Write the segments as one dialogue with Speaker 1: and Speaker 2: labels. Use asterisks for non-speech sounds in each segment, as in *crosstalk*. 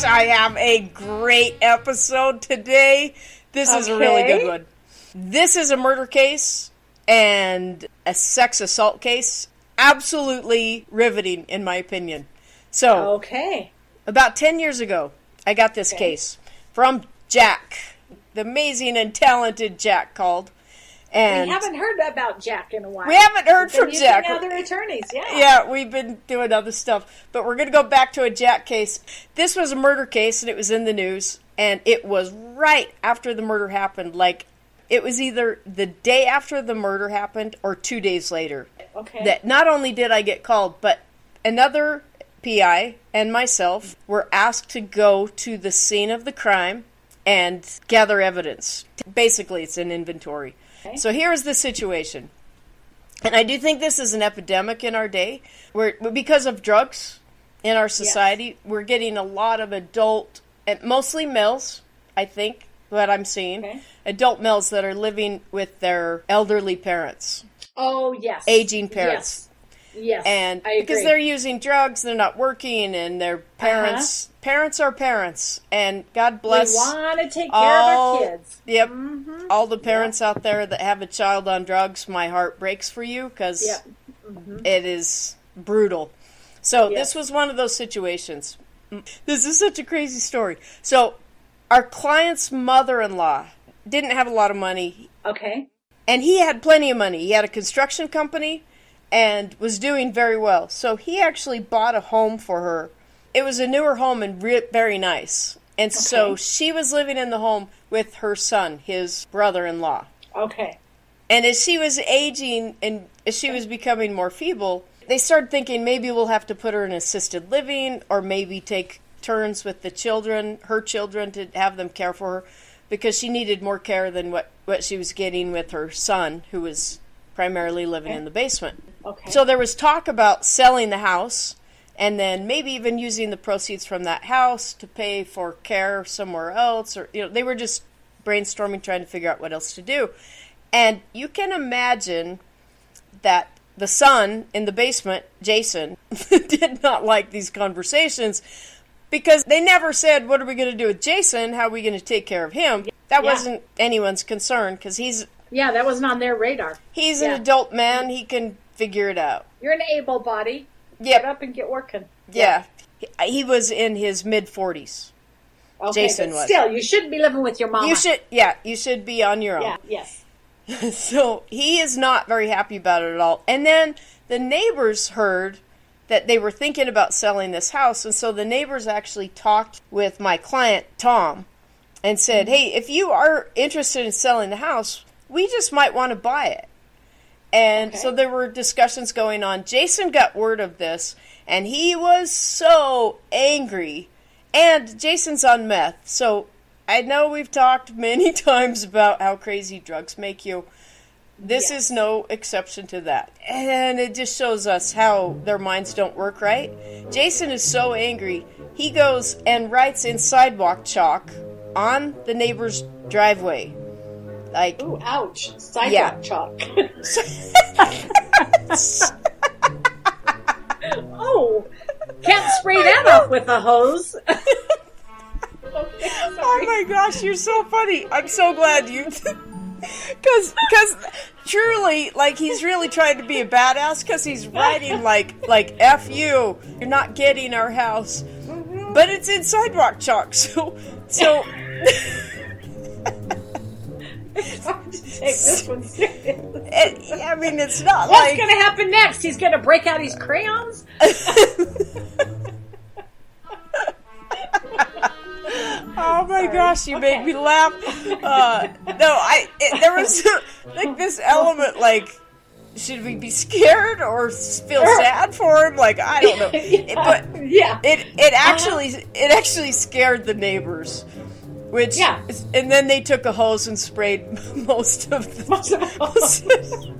Speaker 1: Gosh, I have a great episode today. This is a really good one. This is a murder case and a sex assault case. Absolutely riveting, in my opinion. So,
Speaker 2: Okay.
Speaker 1: about 10 years ago, I got this case from Jack, the amazing and talented Jack called. And
Speaker 2: we haven't heard about Jack in a while.
Speaker 1: We haven't heard
Speaker 2: We've been
Speaker 1: from
Speaker 2: using
Speaker 1: Jack.
Speaker 2: Other attorneys, yeah.
Speaker 1: yeah, we've been doing other stuff, but we're going to go back to a Jack case. This was a murder case, and it was in the news, and it was right after the murder happened. Like, it was either the day after the murder happened or two days later.
Speaker 2: Okay.
Speaker 1: That not only did I get called, but another PI and myself were asked to go to the scene of the crime and gather evidence. Basically, it's an inventory.
Speaker 2: Okay.
Speaker 1: So here's the situation. And I do think this is an epidemic in our day, where because of drugs in our society, we're getting a lot of adult, and mostly males, I think, what I'm seeing,
Speaker 2: Okay.
Speaker 1: adult males that are living with their elderly parents,
Speaker 2: oh, yes.
Speaker 1: aging parents.
Speaker 2: Yes. Yes.
Speaker 1: And because they're using drugs, they're not working, and their uh-huh. parents parents are parents. And God bless
Speaker 2: we want to take care
Speaker 1: all,
Speaker 2: of our kids.
Speaker 1: Yep.
Speaker 2: Mm-hmm.
Speaker 1: All the parents out there that have a child on drugs, my heart breaks for you because
Speaker 2: Yep.
Speaker 1: it is brutal. So
Speaker 2: Yes.
Speaker 1: this was one of those situations. This is such a crazy story. So our client's mother-in-law didn't have a lot of money,
Speaker 2: Okay.
Speaker 1: and he had plenty of money. He had a construction company and was doing very well. So he actually bought a home for her. It was a newer home and re- very nice. And so she was living in the home with her son, his brother-in-law.
Speaker 2: Okay.
Speaker 1: And as she was aging and as she was becoming more feeble, they started thinking maybe we'll have to put her in assisted living or maybe take turns with the children, her children, to have them care for her because she needed more care than what, what she was getting with her son, who was primarily living in the basement.
Speaker 2: Okay.
Speaker 1: So there was talk about selling the house and then maybe even using the proceeds from that house to pay for care somewhere else or you know they were just brainstorming trying to figure out what else to do. And you can imagine that the son in the basement, Jason, *laughs* did not like these conversations because they never said what are we going to do with Jason? How are we going to take care of him? That
Speaker 2: Yeah.
Speaker 1: wasn't anyone's concern because he's
Speaker 2: yeah, that wasn't on their radar.
Speaker 1: he's
Speaker 2: Yeah.
Speaker 1: an adult man. He can figure it out.
Speaker 2: You're an able body.
Speaker 1: Yep.
Speaker 2: Get up and get working.
Speaker 1: Yeah. He- He was in his mid 40s.
Speaker 2: Okay,
Speaker 1: Jason was.
Speaker 2: Still, you shouldn't be living with your mom.
Speaker 1: You should, yeah, you should be on your own.
Speaker 2: Yeah. Yes. *laughs*
Speaker 1: so he is not very happy about it at all. And then the neighbors heard that they were thinking about selling this house. And so the neighbors actually talked with my client, Tom, and said,
Speaker 2: Mm-hmm.
Speaker 1: hey, if you are interested in selling the house, we just might want to buy it. And so there were discussions going on. Jason got word of this, and he was so angry. And Jason's on meth, so I know we've talked *laughs* many times about how crazy drugs make you. This
Speaker 2: Yes.
Speaker 1: is no exception to that. And it just shows us how their minds don't work right. Jason is so angry, he goes and writes in sidewalk chalk on the neighbor's driveway. Like,
Speaker 2: Ooh, ouch. Sidewalk
Speaker 1: Yeah.
Speaker 2: chalk. *laughs* oh, can't spray that off with a hose. okay, *laughs*
Speaker 1: Oh my gosh, you're so funny. I'm so glad you. *laughs* Because, because truly, like he's really trying to be a badass. Because he's writing like, like "f you," you're not getting our house, mm-hmm. but it's in sidewalk chalk. So, so *laughs*
Speaker 2: this one *laughs*
Speaker 1: it, I mean, it's not
Speaker 2: What's
Speaker 1: like
Speaker 2: going to happen next? He's going to break out his crayons? *laughs*
Speaker 1: Oh my gosh, you made me laugh. Uh, no, I it, there was like this element like should we be scared or feel sad for him? Like I don't know, It- but
Speaker 2: yeah.
Speaker 1: it it actually it actually scared the neighbors. Which
Speaker 2: Yeah.
Speaker 1: is- and then they took a hose and sprayed *laughs* most of the.
Speaker 2: Most of it.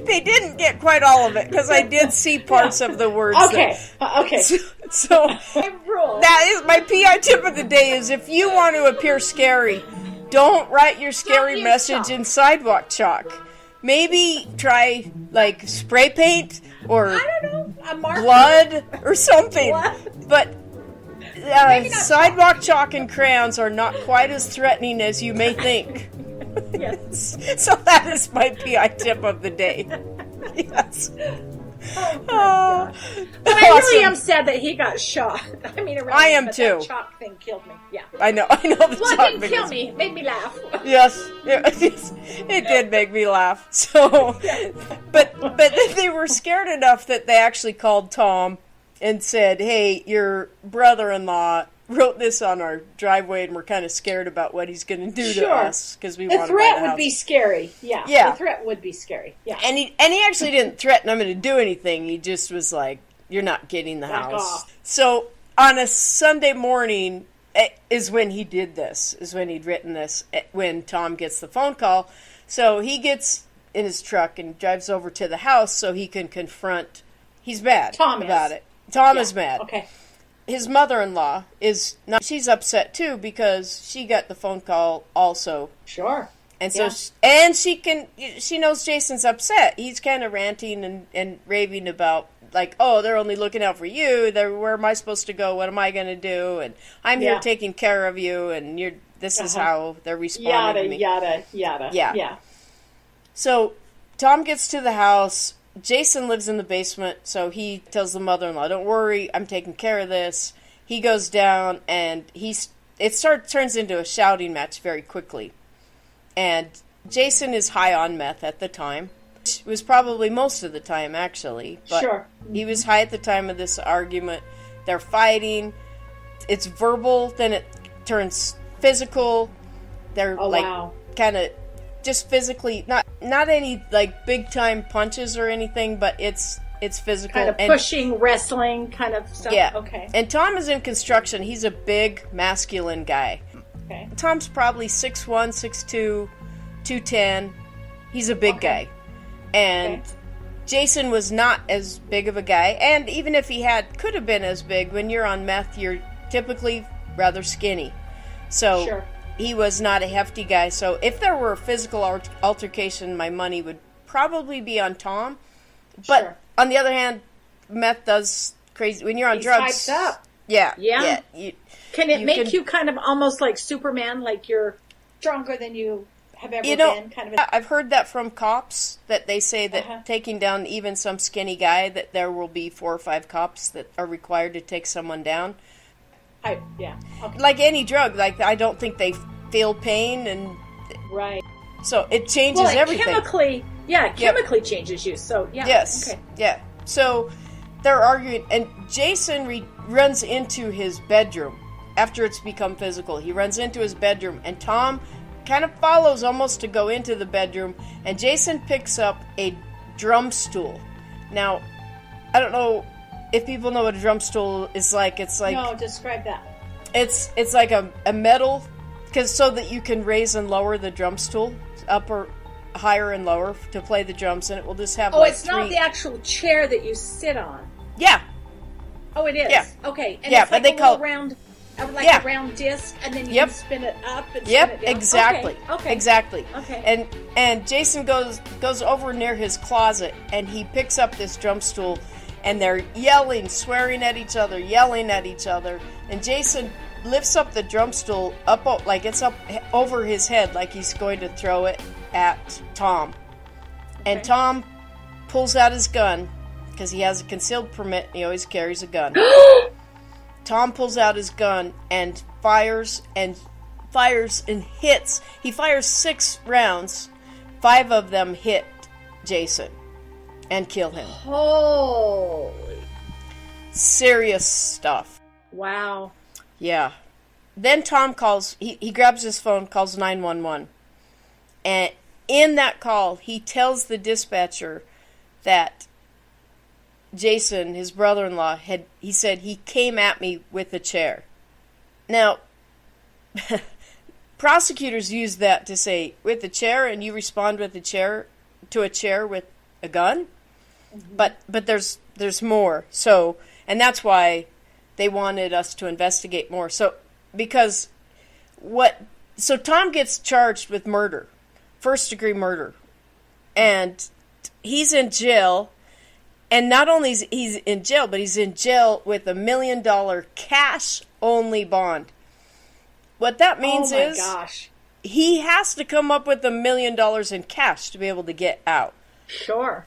Speaker 2: *laughs*
Speaker 1: they didn't get quite all of it because I did *laughs* see parts of the words.
Speaker 2: Okay. uh, Okay.
Speaker 1: so, so that is my PI tip of the day is if you want to appear scary, don't write your scary message
Speaker 2: chalk.
Speaker 1: in sidewalk chalk. Maybe try like spray paint or
Speaker 2: I don't know. A marker.
Speaker 1: blood or something.
Speaker 2: Blood?
Speaker 1: but uh, sidewalk chalk and crayons are not quite as threatening as you may think.
Speaker 2: Yes. *laughs* *laughs*
Speaker 1: so that is my PI tip of the day. *laughs* Yes. Oh,
Speaker 2: But I really am sad that he got shot. I mean, really
Speaker 1: I am too.
Speaker 2: That chalk thing killed me. Yeah.
Speaker 1: I know, I know the
Speaker 2: Well,
Speaker 1: chalk
Speaker 2: it didn't kill me. It made me laugh.
Speaker 1: Yes, it, yes, it did make me laugh. So, but but they were scared enough that they actually called Tom and said, "Hey, your brother-in-law wrote this on our driveway, and we're kind of scared about what he's going to do to us because we
Speaker 2: The
Speaker 1: want to buy
Speaker 2: threat
Speaker 1: the
Speaker 2: would
Speaker 1: house."
Speaker 2: be scary. Yeah.
Speaker 1: Yeah.
Speaker 2: The threat would be scary. Yeah.
Speaker 1: and he and he actually didn't threaten I'm going to do anything. He just was like, "You're not getting the
Speaker 2: Back
Speaker 1: house."
Speaker 2: off.
Speaker 1: So on a Sunday morning eh, is when he did this. Is when he'd written this. eh, When Tom gets the phone call, so he gets in his truck and drives over to the house so he can confront. He's bad
Speaker 2: Tom
Speaker 1: about it. Tom
Speaker 2: Yeah.
Speaker 1: is mad
Speaker 2: Okay.
Speaker 1: his mother-in-law is not she's upset too because she got the phone call also
Speaker 2: Sure.
Speaker 1: and so
Speaker 2: Yeah.
Speaker 1: sh and she can she knows jason's upset he's kind of ranting and, and raving about like oh they're only looking out for you they're where am i supposed to go what am i going to do and i'm
Speaker 2: Yeah.
Speaker 1: here taking care of you and you're this is
Speaker 2: Uh-huh.
Speaker 1: how they're responding
Speaker 2: Yada
Speaker 1: to me
Speaker 2: Yada, yada yada.
Speaker 1: Yeah.
Speaker 2: Yeah.
Speaker 1: so Tom gets to the house. Jason lives in the basement, so he tells the mother-in-law, "Don't worry, I'm taking care of this." He goes down, and he's it starts turns into a shouting match very quickly. And Jason is high on meth at the time. It was probably most of the time, actually. But
Speaker 2: Sure.
Speaker 1: He was high at the time of this argument. They're fighting. It's verbal, then it turns physical. They're
Speaker 2: Oh,
Speaker 1: like
Speaker 2: wow.
Speaker 1: kind of just physically not not any like big time punches or anything, but it's it's physical
Speaker 2: Kind of
Speaker 1: and
Speaker 2: pushing, wrestling, kind of stuff.
Speaker 1: yeah.
Speaker 2: Okay.
Speaker 1: And Tom is in construction. He's a big masculine guy.
Speaker 2: Okay.
Speaker 1: Tom's probably 6'1", 6'2", 210. He's a big
Speaker 2: Okay.
Speaker 1: guy. And
Speaker 2: Okay.
Speaker 1: Jason was not as big of a guy, and even if he had could have been as big, when you're on meth, you're typically rather skinny. So
Speaker 2: Sure.
Speaker 1: He was not a hefty guy. So if there were a physical altercation, my money would probably be on Tom. But
Speaker 2: Sure.
Speaker 1: on the other hand, meth does crazy when you're on
Speaker 2: He's
Speaker 1: drugs.
Speaker 2: hyped up.
Speaker 1: Yeah,
Speaker 2: Yeah.
Speaker 1: yeah. You,
Speaker 2: Can it
Speaker 1: You
Speaker 2: make
Speaker 1: can-
Speaker 2: you kind of almost like Superman, like you're stronger than you have ever
Speaker 1: you know,
Speaker 2: been? Kind of. A,
Speaker 1: I've heard that from cops that they say that
Speaker 2: Uh-huh.
Speaker 1: taking down even some skinny guy, that there will be four or five cops that are required to take someone down.
Speaker 2: Hype. Yeah. Okay.
Speaker 1: Like any drug, like I don't think they feel pain, and
Speaker 2: Right.
Speaker 1: so it changes
Speaker 2: Well, it
Speaker 1: everything.
Speaker 2: chemically, yeah, chemically changes you. So yeah.
Speaker 1: Yes.
Speaker 2: Okay.
Speaker 1: Yeah. So they're arguing, and Jason re- runs into his bedroom after it's become physical. He runs into his bedroom, and Tom kind of follows almost to go into the bedroom, and Jason picks up a drum stool. Now, I don't know if people know what a drum stool is like. It's like
Speaker 2: no, describe that.
Speaker 1: it's it's like a, a metal because so that you can raise and lower the drum stool up or higher and lower to play the drums, and it will just have
Speaker 2: Oh,
Speaker 1: like
Speaker 2: it's
Speaker 1: three.
Speaker 2: not the actual chair that you sit on.
Speaker 1: yeah,
Speaker 2: Oh, it is.
Speaker 1: Yeah.
Speaker 2: Okay. And
Speaker 1: Yeah,
Speaker 2: it's
Speaker 1: but
Speaker 2: like
Speaker 1: they
Speaker 2: a
Speaker 1: call-
Speaker 2: round, like
Speaker 1: Yeah.
Speaker 2: a round disc, and then you
Speaker 1: Yep.
Speaker 2: can spin it up and spin
Speaker 1: Yep, exactly.
Speaker 2: Okay. okay.
Speaker 1: Exactly.
Speaker 2: Okay.
Speaker 1: And and Jason goes goes over near his closet and he picks up this drum stool and they're yelling, swearing at each other, yelling at each other. And Jason lifts up the drum stool up like it's up over his head like he's going to throw it at Tom. And Tom pulls out his gun because he has a concealed permit and he always carries a gun. *gasps* Tom pulls out his gun and fires and fires and hits. He fires six rounds. Five of them hit Jason and kill him.
Speaker 2: Holy.
Speaker 1: Serious stuff.
Speaker 2: Wow.
Speaker 1: Yeah. Then Tom calls, he, he grabs his phone, calls 911. And in that call, he tells the dispatcher that Jason, his brother in law, had, he said he came at me with a chair. Now, *laughs* prosecutors use that to say, with a chair, and you respond with a chair to a chair with a gun? Mm-hmm. But but there's there's more. So and that's why they wanted us to investigate more. So because what so Tom gets charged with murder, first degree murder, and he's in jail. And not only is he's in jail, but he's in jail with a million dollar cash only bond. What that means
Speaker 2: oh my
Speaker 1: is
Speaker 2: gosh.
Speaker 1: he has to come up with a million dollars in cash to be able to get out.
Speaker 2: Sure.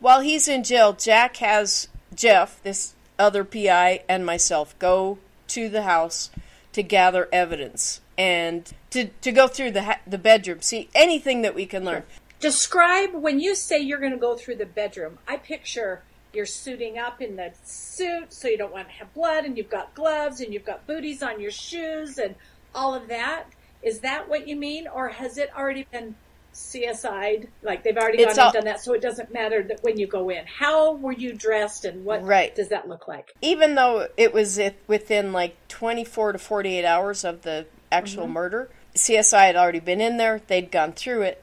Speaker 1: While he's in jail, Jack has Jeff, this other PI, and myself go to the house to gather evidence and to, to go through the the bedroom, see anything that we can learn.
Speaker 2: Describe when you say you're going to go through the bedroom. I picture you're suiting up in the suit so you don't want to have blood, and you've got gloves, and you've got booties on your shoes, and all of that. Is that what you mean, or has it already been CSI'd? Like they've already gone
Speaker 1: all-
Speaker 2: and done that, so it doesn't matter that when you go in. How were you dressed, and what
Speaker 1: Right.
Speaker 2: does that look like?
Speaker 1: Even though it was within like 24 to 48 hours of the actual mm-hmm. murder, CSI had already been in there. They'd gone through it.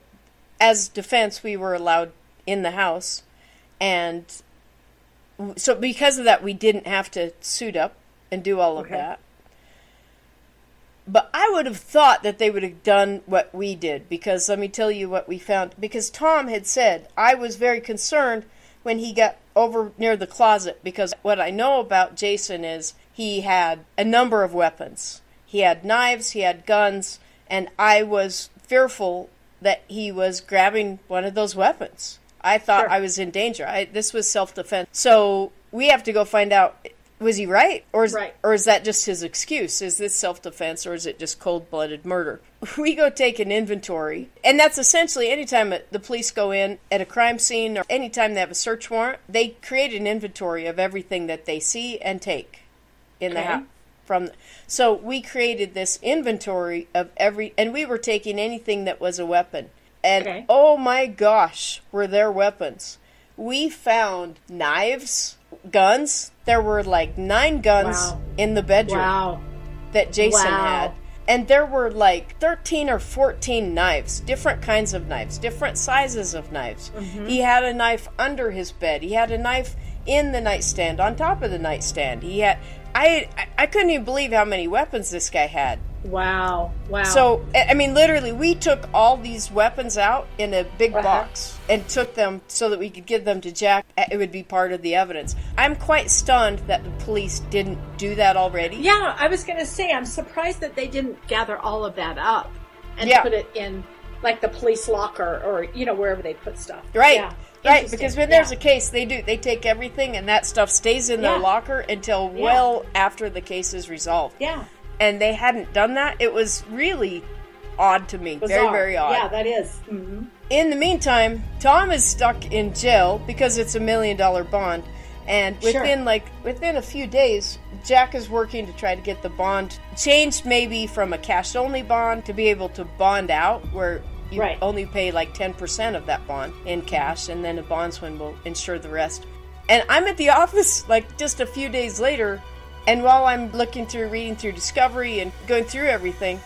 Speaker 1: As defense, we were allowed in the house, and so because of that, we didn't have to suit up and do all of that. But I would have thought that they would have done what we did because let me tell you what we found. Because Tom had said, I was very concerned when he got over near the closet because what I know about Jason is he had a number of weapons. He had knives, he had guns, and I was fearful that he was grabbing one of those weapons. I thought
Speaker 2: Sure.
Speaker 1: I was in danger. I, this was self defense. So we have to go find out was he right or is
Speaker 2: Right.
Speaker 1: or is that just his excuse? Is this self defense or is it just cold blooded murder? *laughs* We go take an inventory, and that's essentially anytime the police go in at a crime scene or anytime they have a search warrant, they create an inventory of everything that they see and take in the house. From so we created this inventory of every, and we were taking anything that was a weapon, and
Speaker 2: Okay.
Speaker 1: oh my gosh, were there weapons? We found knives, guns. There were like nine guns
Speaker 2: Wow.
Speaker 1: in the bedroom
Speaker 2: Wow.
Speaker 1: that Jason
Speaker 2: Wow.
Speaker 1: had. And there were like 13 or 14 knives, different kinds of knives, different sizes of knives.
Speaker 2: Mm-hmm.
Speaker 1: He had a knife under his bed. He had a knife in the nightstand, on top of the nightstand. He had I I- I couldn't even believe how many weapons this guy had.
Speaker 2: Wow. Wow.
Speaker 1: So I mean, literally, we took all these weapons out in a big
Speaker 2: Uh-huh.
Speaker 1: box and took them so that we could give them to Jack. It would be part of the evidence. I'm quite stunned that the police didn't do that already.
Speaker 2: Yeah, I was going to say, I'm surprised that they didn't gather all of that up and
Speaker 1: Yeah.
Speaker 2: put it in like the police locker or, you know, wherever they put stuff.
Speaker 1: Right.
Speaker 2: Yeah.
Speaker 1: Right, because when there's a case, they do they take everything and that stuff stays in their locker until
Speaker 2: Yeah.
Speaker 1: well after the case is resolved.
Speaker 2: Yeah.
Speaker 1: And they hadn't done that. It was really odd to me. Very
Speaker 2: Bizarre.
Speaker 1: very odd.
Speaker 2: Yeah, that is. Mm-hmm.
Speaker 1: In the meantime, Tom is stuck in jail because it's a million dollar bond. And
Speaker 2: Sure.
Speaker 1: within like within a few days, Jack is working to try to get the bond changed maybe from a cash only bond to be able to bond out where you
Speaker 2: Right.
Speaker 1: only pay like 10% of that bond in cash and then a bondsman will insure the rest. And I'm at the office like just a few days later and while I'm looking through reading through discovery and going through everything,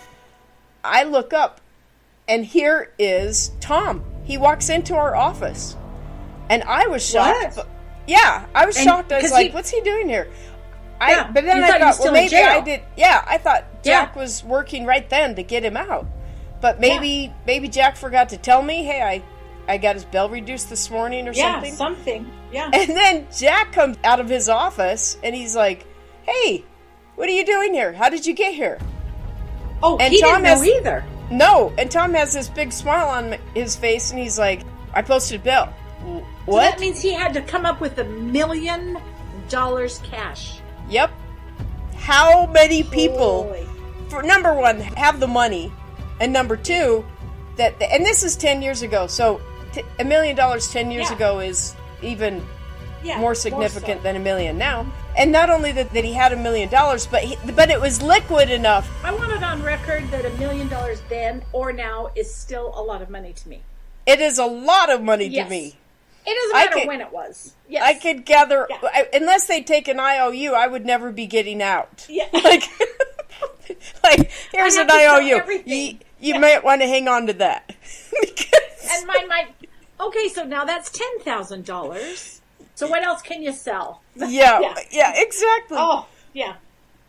Speaker 1: I look up and here is Tom. He walks into our office. And I was shocked.
Speaker 2: What?
Speaker 1: yeah, I was
Speaker 2: And-
Speaker 1: shocked. I was like,
Speaker 2: he-
Speaker 1: what's he doing here? I
Speaker 2: Yeah,
Speaker 1: but then I
Speaker 2: thought
Speaker 1: thought, well maybe I did yeah, I thought
Speaker 2: Yeah.
Speaker 1: Jack was working right then to get him out. But maybe maybe Jack forgot to tell me, hey, I I got his bell reduced this morning or
Speaker 2: Yeah,
Speaker 1: something.
Speaker 2: something. Yeah.
Speaker 1: And then Jack comes out of his office and he's like, "Hey, what are you doing here? How did you get here?"
Speaker 2: oh,
Speaker 1: and
Speaker 2: he
Speaker 1: Tom
Speaker 2: didn't know
Speaker 1: has-
Speaker 2: either.
Speaker 1: No, and Tom has this big smile on his face, and he's like, "I posted bail." "W-
Speaker 2: So
Speaker 1: What?
Speaker 2: that means he had to come up with a million dollars cash.
Speaker 1: yep. How many people,
Speaker 2: Holy.
Speaker 1: for number one, have the money, and number two, that and this is ten years ago. So t- a million dollars ten years
Speaker 2: Yeah.
Speaker 1: ago is even
Speaker 2: Yeah,
Speaker 1: more significant
Speaker 2: so.
Speaker 1: than a million now. And not only that, that he had a million dollars, but he, but it was liquid enough.
Speaker 2: I want it on record that a million dollars then or now is still a lot of money to me.
Speaker 1: It is a lot of money
Speaker 2: Yes.
Speaker 1: to me.
Speaker 2: It doesn't matter
Speaker 1: could-
Speaker 2: when it was. Yes.
Speaker 1: I could gather,
Speaker 2: Yeah.
Speaker 1: I, unless they take an IOU, I would never be getting out.
Speaker 2: Yeah. *laughs*
Speaker 1: Like, *laughs* like here's an
Speaker 2: have to sell
Speaker 1: IOU. You, you
Speaker 2: Yeah.
Speaker 1: might want to hang on to that. Because- *laughs*
Speaker 2: and mine might. Okay, so now that's ten thousand dollars. So what else can you sell? *laughs*
Speaker 1: yeah,
Speaker 2: Yeah.
Speaker 1: yeah, exactly.
Speaker 2: Oh, yeah.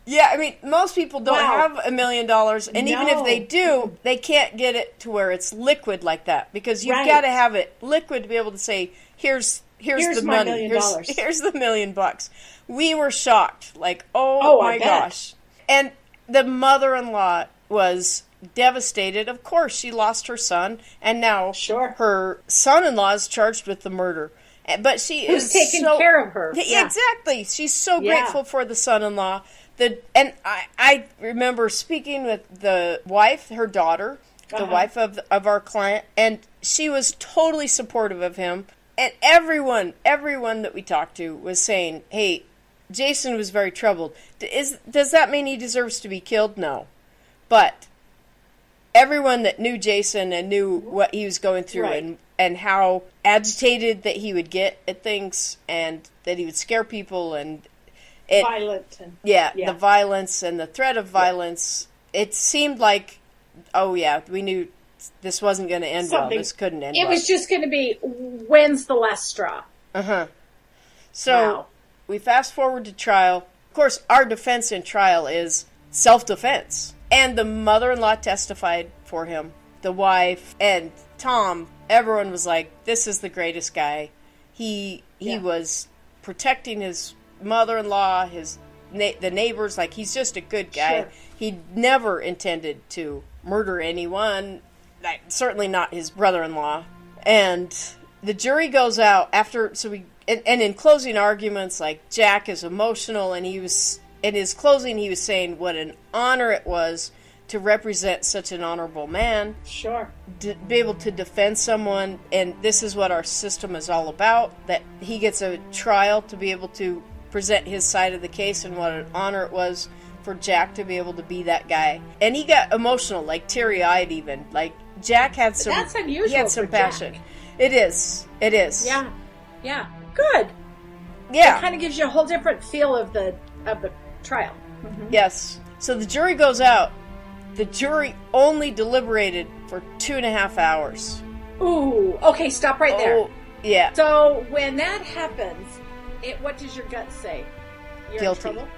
Speaker 1: Yeah, I mean, most people don't
Speaker 2: Wow.
Speaker 1: have a million dollars, and even if they do, they can't get it to where it's liquid like that because you've
Speaker 2: Right.
Speaker 1: got to have it liquid to be able to say, "Here's here's,
Speaker 2: Here's
Speaker 1: the money.
Speaker 2: million
Speaker 1: here's,
Speaker 2: dollars."
Speaker 1: here's the million bucks. We were shocked. Like, oh,
Speaker 2: Oh,
Speaker 1: my gosh. And the mother in law was devastated. Of course, she lost her son, and now
Speaker 2: Sure.
Speaker 1: her son in law is charged with the murder. And- But she
Speaker 2: Who's
Speaker 1: is
Speaker 2: taking
Speaker 1: so-
Speaker 2: care of her?
Speaker 1: Yeah. Exactly. She's so
Speaker 2: Yeah.
Speaker 1: grateful for the son in law. The and I, I remember speaking with the wife, her daughter, the
Speaker 2: Uh-huh.
Speaker 1: wife of of our client, and she was totally supportive of him. And everyone, everyone that we talked to was saying, "Hey, Jason was very troubled. Is does that mean he deserves to be killed? No, but everyone that knew Jason and knew what he was going through
Speaker 2: Right.
Speaker 1: and and how agitated that he would get at things and that he would scare people and it
Speaker 2: Violent and
Speaker 1: yeah,
Speaker 2: Yeah.
Speaker 1: the violence and the threat of violence it seemed like oh yeah we knew this wasn't going to end well this couldn't end
Speaker 2: it
Speaker 1: well
Speaker 2: was just going to be when's the last straw?
Speaker 1: uh-huh so
Speaker 2: Wow.
Speaker 1: we fast forward to trial of course our defense in trial is self-defense and the mother-in-law testified for him the wife and tom everyone was like this is the greatest guy he he
Speaker 2: Yeah.
Speaker 1: was protecting his mother-in-law his na- the neighbors like he's just a good guy
Speaker 2: Sure.
Speaker 1: he never intended to murder anyone like, certainly not his brother-in-law and the jury goes out after so we and, and in closing arguments like jack is emotional and he was in his closing he was saying what an honor it was to represent such an honorable man
Speaker 2: Sure.
Speaker 1: to be able to defend someone and this is what our system is all about that he gets a trial to be able to present his side of the case and what an honor it was for jack to be able to be that guy and he got emotional like teary-eyed even like jack had some
Speaker 2: That's unusual
Speaker 1: he had some
Speaker 2: for Jack.
Speaker 1: passion it is it is
Speaker 2: Yeah. Yeah. Good.
Speaker 1: yeah
Speaker 2: Kind of gives you a whole different feel of the of the trial. Mm-hmm.
Speaker 1: yes so the jury goes out the jury only deliberated for two and a half hours
Speaker 2: Ooh. Okay. Stop right there.
Speaker 1: oh yeah
Speaker 2: So when that happens, it what does your gut say? You're
Speaker 1: Guilty.
Speaker 2: in trouble.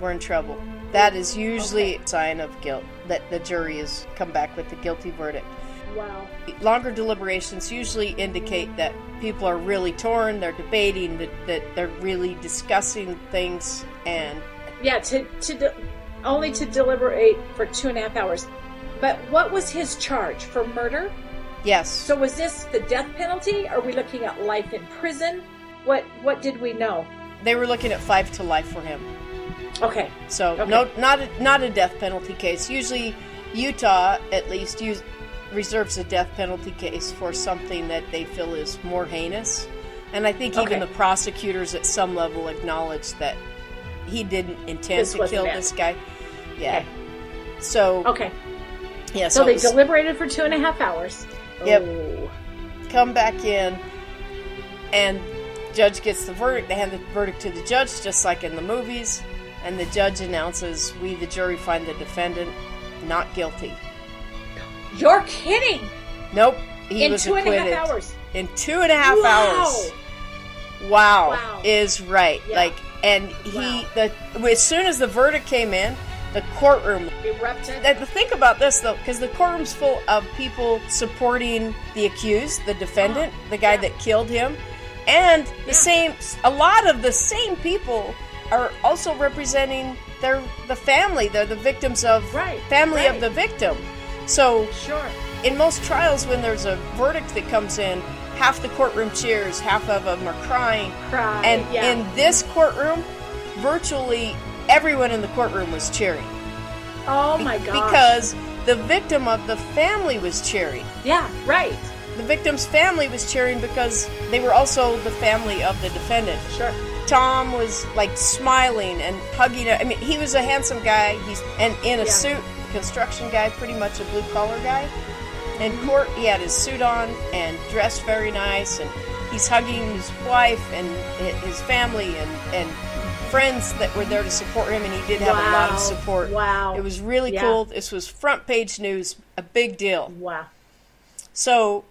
Speaker 1: we're in trouble. That is usually a sign of guilt that the jury has come back with the guilty verdict.
Speaker 2: Wow.
Speaker 1: Longer deliberations usually indicate that people are really torn, they're debating, that, that they're really discussing things, and
Speaker 2: Yeah. To to de- only to deliberate for two and a half hours. But what was his charge for murder?
Speaker 1: yes.
Speaker 2: So was this the death penalty? Are we looking at life in prison? What what did we know?
Speaker 1: they were looking at five to life for him.
Speaker 2: Okay.
Speaker 1: So
Speaker 2: Okay.
Speaker 1: no, not a, not a death penalty case. Usually, Utah at least use, reserves a death penalty case for something that they feel is more heinous. And I think even the prosecutors at some level acknowledge that he didn't intend
Speaker 2: This
Speaker 1: to kill
Speaker 2: it.
Speaker 1: this guy. Yeah.
Speaker 2: Okay.
Speaker 1: So
Speaker 2: Okay.
Speaker 1: yeah,
Speaker 2: So,
Speaker 1: so,
Speaker 2: they
Speaker 1: was-
Speaker 2: deliberated for two and a half hours.
Speaker 1: Yep.
Speaker 2: Oh.
Speaker 1: come back in, and judge gets the verdict. They hand the verdict to the judge, just like in the movies, and the judge announces, "We, the jury, find the defendant not guilty."
Speaker 2: You're kidding!
Speaker 1: Nope, he
Speaker 2: In
Speaker 1: was
Speaker 2: two and a half
Speaker 1: acquitted
Speaker 2: hours.
Speaker 1: in two and a half
Speaker 2: Wow.
Speaker 1: hours. Wow,
Speaker 2: Wow.
Speaker 1: is right.
Speaker 2: Yeah.
Speaker 1: Like, and he
Speaker 2: Wow.
Speaker 1: the as soon as the verdict came in, the courtroom
Speaker 2: Erupted.
Speaker 1: Think about this though, because the courtroom's full of people supporting the accused, the defendant, uh-huh. the guy
Speaker 2: yeah.
Speaker 1: that killed him, and the
Speaker 2: Yeah.
Speaker 1: same. A lot of the same people are also representing their the family. They're the victims of
Speaker 2: Right,
Speaker 1: family of the victim. So
Speaker 2: Sure.
Speaker 1: in most trials, when there's a verdict that comes in, half the courtroom cheers, half of them are crying,
Speaker 2: Cry.
Speaker 1: and
Speaker 2: yeah.
Speaker 1: in this courtroom, virtually everyone in the courtroom was cheering
Speaker 2: oh my god.
Speaker 1: because the victim of the family was cheering.
Speaker 2: yeah, right.
Speaker 1: The victim's family was cheering because they were also the family of the defendant.
Speaker 2: Sure.
Speaker 1: Tom was like smiling and hugging. I mean, he was a handsome guy. He's and in a
Speaker 2: Yeah.
Speaker 1: suit, construction guy, pretty much a blue collar guy. In court, he had his suit on and dressed very nice, and he's hugging his wife and his family and and friends that were there to support him, and he did have a lot of support.
Speaker 2: Wow.
Speaker 1: It was really
Speaker 2: Yeah.
Speaker 1: cool. This was front page news, a big deal.
Speaker 2: Wow.
Speaker 1: So,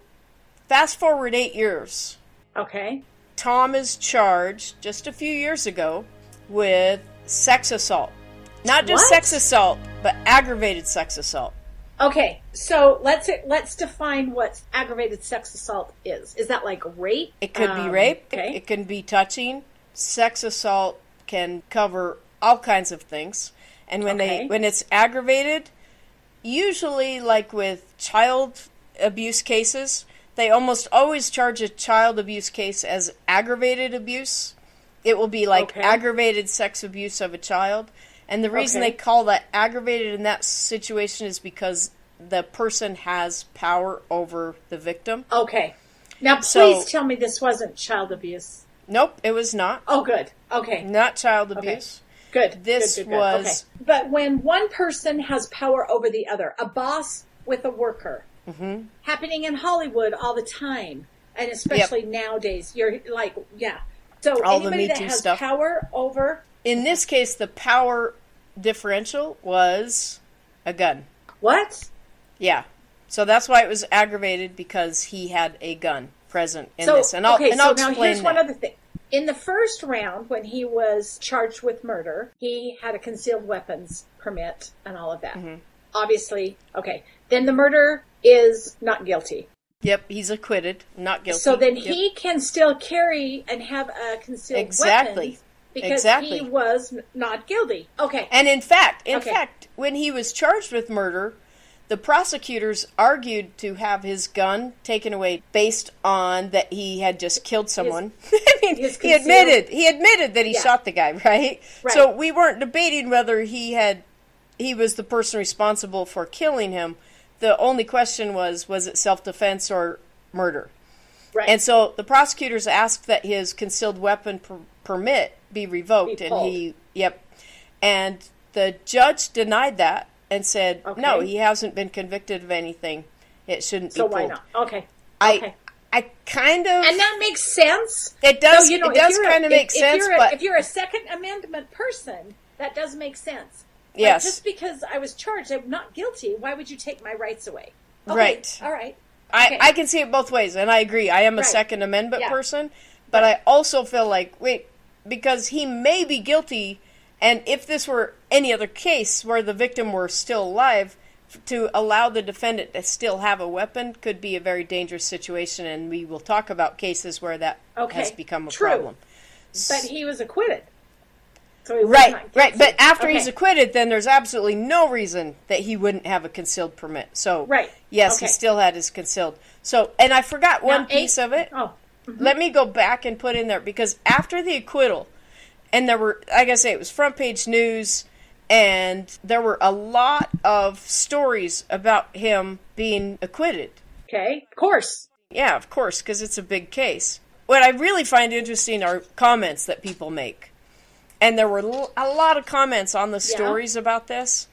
Speaker 1: fast forward eight years.
Speaker 2: Okay.
Speaker 1: Tom is charged just a few years ago with sex assault. Not just
Speaker 2: What?
Speaker 1: sex assault, but aggravated sex assault.
Speaker 2: Okay, so let's let's define what aggravated sex assault is. Is that like rape?
Speaker 1: It could be
Speaker 2: Um,
Speaker 1: rape.
Speaker 2: Okay.
Speaker 1: It can be touching. Sex assault can cover all kinds of things. And when they when it's aggravated, usually like with child abuse cases, they almost always charge a child abuse case as aggravated abuse. It will be like
Speaker 2: Okay.
Speaker 1: aggravated sex abuse of a child. And the reason
Speaker 2: Okay.
Speaker 1: they call that aggravated in that situation is because the person has power over the victim.
Speaker 2: okay. Now, please
Speaker 1: So-
Speaker 2: tell me this wasn't child abuse.
Speaker 1: Nope, it was not.
Speaker 2: Oh, good. Okay.
Speaker 1: Not child
Speaker 2: Okay.
Speaker 1: abuse.
Speaker 2: Good.
Speaker 1: This
Speaker 2: good, good, good.
Speaker 1: was-
Speaker 2: Okay. But when one person has power over the other, a boss with a worker,
Speaker 1: Mm-hmm.
Speaker 2: happening in Hollywood all the time, and especially nowadays, you're like, yeah. So
Speaker 1: All
Speaker 2: anybody that has
Speaker 1: stuff.
Speaker 2: power over
Speaker 1: In this case, the power differential was a gun.
Speaker 2: what?
Speaker 1: Yeah. So that's why it was aggravated because he had a gun present in
Speaker 2: so
Speaker 1: this. And I'll,
Speaker 2: okay,
Speaker 1: and
Speaker 2: so
Speaker 1: I'll
Speaker 2: now
Speaker 1: explain
Speaker 2: here's one other thing. In the first round, when he was charged with murder, he had a concealed weapons permit and all of that.
Speaker 1: Mm-hmm.
Speaker 2: Obviously, okay. Then the murder is not guilty.
Speaker 1: Yep, he's acquitted, not guilty.
Speaker 2: So then
Speaker 1: Yep.
Speaker 2: he can still carry and have a concealed weapon.
Speaker 1: Exactly.
Speaker 2: weapon because
Speaker 1: Exactly.
Speaker 2: he was not guilty. Okay.
Speaker 1: And in fact, in
Speaker 2: Okay.
Speaker 1: fact, when he was charged with murder, the prosecutors argued to have his gun taken away based on that he had just killed someone. *laughs* I mean, he admitted he admitted that he
Speaker 2: Yeah.
Speaker 1: shot the guy, *laughs* right?
Speaker 2: Right.
Speaker 1: So we weren't debating whether he had he was the person responsible for killing him. The only question was was it self-defense or murder?
Speaker 2: right.
Speaker 1: And so the prosecutors asked that his concealed weapon permit be revoked,
Speaker 2: Be
Speaker 1: and he, yep. And the judge denied that and said, no, he hasn't been convicted of anything. It shouldn't
Speaker 2: so
Speaker 1: be
Speaker 2: why
Speaker 1: pulled.
Speaker 2: not? Okay.
Speaker 1: I,
Speaker 2: okay.
Speaker 1: I kind of,
Speaker 2: And that makes sense.
Speaker 1: it does,
Speaker 2: So, you know,
Speaker 1: it
Speaker 2: if
Speaker 1: does
Speaker 2: you're a-
Speaker 1: kind of make
Speaker 2: if
Speaker 1: sense,
Speaker 2: you're a-
Speaker 1: but
Speaker 2: if you're a Second Amendment person, that does make sense. Like,
Speaker 1: yes,
Speaker 2: just because I was charged, I'm not guilty. Why would you take my rights away? Okay,
Speaker 1: Right.
Speaker 2: All right.
Speaker 1: I,
Speaker 2: okay.
Speaker 1: I can see it both ways, and I agree. I am a
Speaker 2: Right.
Speaker 1: Second Amendment
Speaker 2: Yeah.
Speaker 1: person, but I also feel like wait, because he may be guilty, and if this were any other case where the victim were still alive, to allow the defendant to still have a weapon could be a very dangerous situation, and we will talk about cases where that
Speaker 2: Okay.
Speaker 1: has become a
Speaker 2: True.
Speaker 1: problem.
Speaker 2: But he was acquitted. So
Speaker 1: Right, right. But after he's acquitted, then there's absolutely no reason that he wouldn't have a concealed permit. So,
Speaker 2: Right.
Speaker 1: yes, he still had his concealed. So, and I forgot one
Speaker 2: Now, eight-
Speaker 1: piece of it.
Speaker 2: Oh, Mm-hmm.
Speaker 1: Let me go back and put in there because after the acquittal, and there were, like I say, it was front page news, and there were a lot of stories about him being acquitted.
Speaker 2: okay. Of course.
Speaker 1: Yeah, of course, because it's a big case. What I really find interesting are comments that people make. And there were a lot of comments on the stories about this.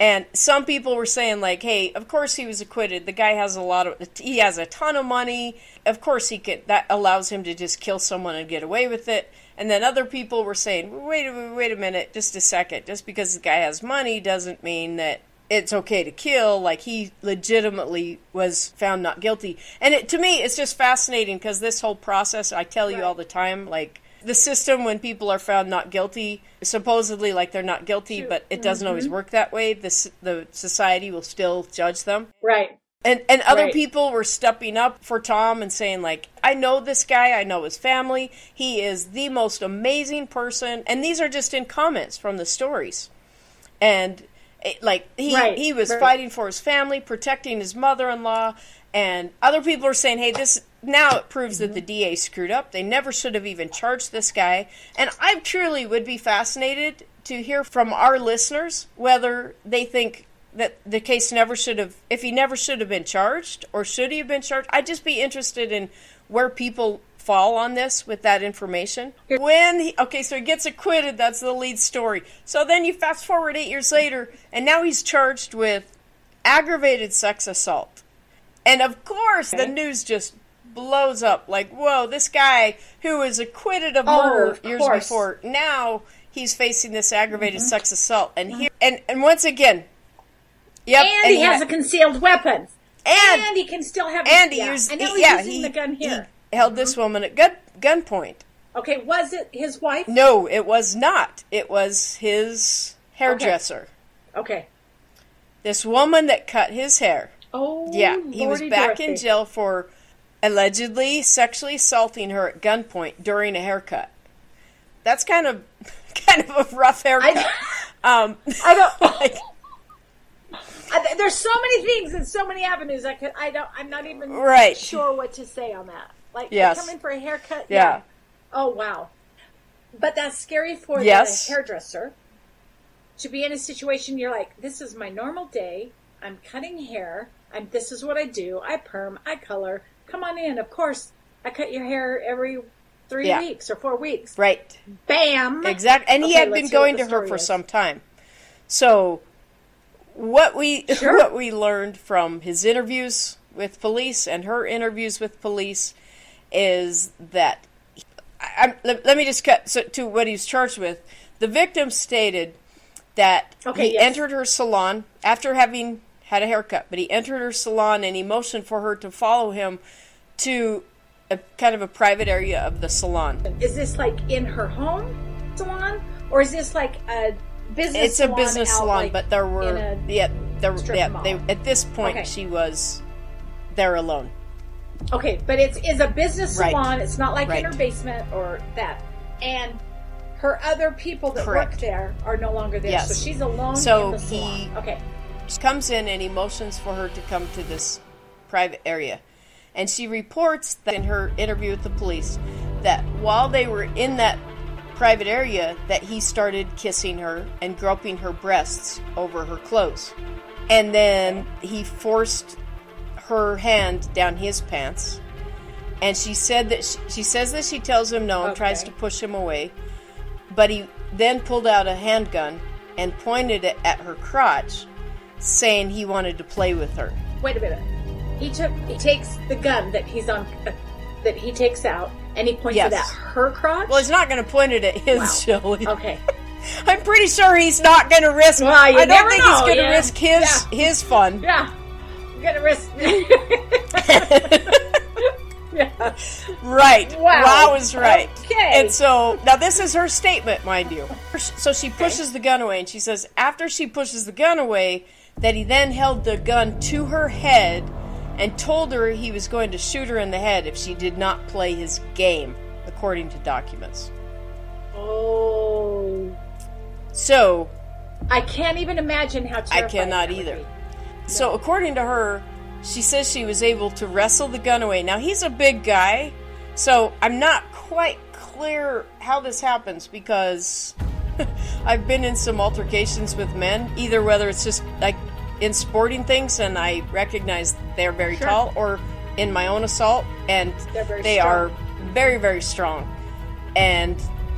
Speaker 1: And some people were saying, like, hey, of course he was acquitted. The guy has a lot of, he has a ton of money. Of course he could, that allows him to just kill someone and get away with it. And then other people were saying, wait, a- wait a minute, just a second. Just because the guy has money doesn't mean that it's okay to kill. Like he legitimately was found not guilty. And it, to me, it's just fascinating because this whole process, I tell you all the time, like the system when people are found not guilty, supposedly like they're not guilty,
Speaker 2: True.
Speaker 1: but it doesn't always mm-hmm. work that way. The the society will still judge them.
Speaker 2: Right.
Speaker 1: And and other
Speaker 2: Right.
Speaker 1: people were stepping up for Tom and saying like, I know this guy, I know his family. He is the most amazing person. And these are just in comments from the stories. And it, like he
Speaker 2: Right,
Speaker 1: he was
Speaker 2: right.
Speaker 1: fighting for his family, protecting his mother-in-law, and other people are saying, "Hey, this now it proves that the
Speaker 2: Mm-hmm.
Speaker 1: DA screwed up. They never should have even charged this guy." And I truly would be fascinated to hear from our listeners whether they think that the case never should have if he never should have been charged or should he have been charged. I'd just be interested in where people fall on this with that information. When he, okay, so he gets acquitted, that's the lead story. So then you fast forward 8 years later and now he's charged with aggravated sex assault. And of course, the news just blows up like, whoa, this guy who was acquitted of
Speaker 2: Oh,
Speaker 1: murder
Speaker 2: of
Speaker 1: years
Speaker 2: course.
Speaker 1: before, now he's facing this aggravated
Speaker 2: Mm-hmm.
Speaker 1: sex assault. And here, and, and once again, yep,
Speaker 2: and, he has
Speaker 1: ha-
Speaker 2: a concealed weapon.
Speaker 1: and,
Speaker 2: And he can still have.
Speaker 1: and he
Speaker 2: yeah.
Speaker 1: used, he-
Speaker 2: he's
Speaker 1: yeah,
Speaker 2: using
Speaker 1: he,
Speaker 2: the gun
Speaker 1: he
Speaker 2: here.
Speaker 1: held this woman at gun gunpoint.
Speaker 2: Okay, was it his wife?
Speaker 1: No, it was not. It was his hairdresser.
Speaker 2: Okay.
Speaker 1: This woman that cut his hair.
Speaker 2: Oh,
Speaker 1: Yeah, he was
Speaker 2: Lordy
Speaker 1: back in jail for allegedly sexually assaulting her at gunpoint during a haircut. That's kind of *laughs* kind of a rough haircut. *laughs* um,
Speaker 2: I don't. *laughs*
Speaker 1: like,
Speaker 2: I, there's so many things and so many avenues. I could. I don't. I'm not even
Speaker 1: Right.
Speaker 2: sure what to say on that. Like,
Speaker 1: Yes.
Speaker 2: come in for a haircut.
Speaker 1: Yeah.
Speaker 2: Oh wow. But that's scary for
Speaker 1: Yes.
Speaker 2: the hairdresser to be in a situation you're like, this is my normal day. I'm cutting hair. I'm. This is what I do. I perm. I color. Come on in. Of course, I cut your hair every three
Speaker 1: Yeah.
Speaker 2: weeks or four weeks.
Speaker 1: right.
Speaker 2: Bam.
Speaker 1: Exactly. And he had been going to her for
Speaker 2: is.
Speaker 1: some time. So what we *laughs*
Speaker 2: Sure.
Speaker 1: what we learned from his interviews with police and her interviews with police is that I, I'm, let, let me just cut so, to what he's charged with. The victim stated that
Speaker 2: Okay,
Speaker 1: he
Speaker 2: yes.
Speaker 1: entered her salon after having had a haircut, but he entered her salon and he motioned for her to follow him to a kind of a private area of the salon.
Speaker 2: Is this like in her home salon, or is this like a business?
Speaker 1: it's a
Speaker 2: salon
Speaker 1: business salon,
Speaker 2: like,
Speaker 1: but there were yeah there yeah they at this point
Speaker 2: Okay.
Speaker 1: she was there alone.
Speaker 2: Okay, but it's is a business
Speaker 1: Right.
Speaker 2: salon. It's not like
Speaker 1: Right.
Speaker 2: in her basement or that. And her other people that work there are no longer there,
Speaker 1: Yes.
Speaker 2: so she's alone
Speaker 1: So
Speaker 2: in the
Speaker 1: he-
Speaker 2: Okay,
Speaker 1: She comes in and he motions for her to come to this private area. And she reports that in her interview with the police that while they were in that private area that he started kissing her and groping her breasts over her clothes. And then he forced her hand down his pants. And she said that she, she says that she tells him no and tries to push him away. But he then pulled out a handgun and pointed it at her crotch, saying he wanted to play with her.
Speaker 2: wait a minute. He took he takes the gun that he's on uh, that he takes out and he points
Speaker 1: Yes.
Speaker 2: it at her crotch.
Speaker 1: Well, he's not going to point it at his,
Speaker 2: Wow.
Speaker 1: Shelley.
Speaker 2: okay, *laughs*
Speaker 1: I'm pretty sure he's not going to risk.
Speaker 2: Well,
Speaker 1: I don't think
Speaker 2: know,
Speaker 1: he's going to
Speaker 2: yeah.
Speaker 1: risk his his fun.
Speaker 2: yeah, I'm gonna risk. *laughs* *laughs* yeah.
Speaker 1: Right.
Speaker 2: Wow.
Speaker 1: Wow is right.
Speaker 2: Okay.
Speaker 1: And so now this is her statement, mind you. So she pushes the gun away, and she says after she pushes the gun away, that he then held the gun to her head and told her he was going to shoot her in the head if she did not play his game, according to documents.
Speaker 2: Oh,
Speaker 1: So
Speaker 2: I can't even imagine how terrifying
Speaker 1: cannot
Speaker 2: that would
Speaker 1: either. So, according to her, she says she was able to wrestle the gun away. Now, he's a big guy, so I'm not quite clear how this happens because *laughs* I've been in some altercations with men, either whether it's just like in sporting things and I recognize they're very
Speaker 2: Sure.
Speaker 1: tall, or in my own assault and
Speaker 2: very strong.
Speaker 1: are very, very strong. And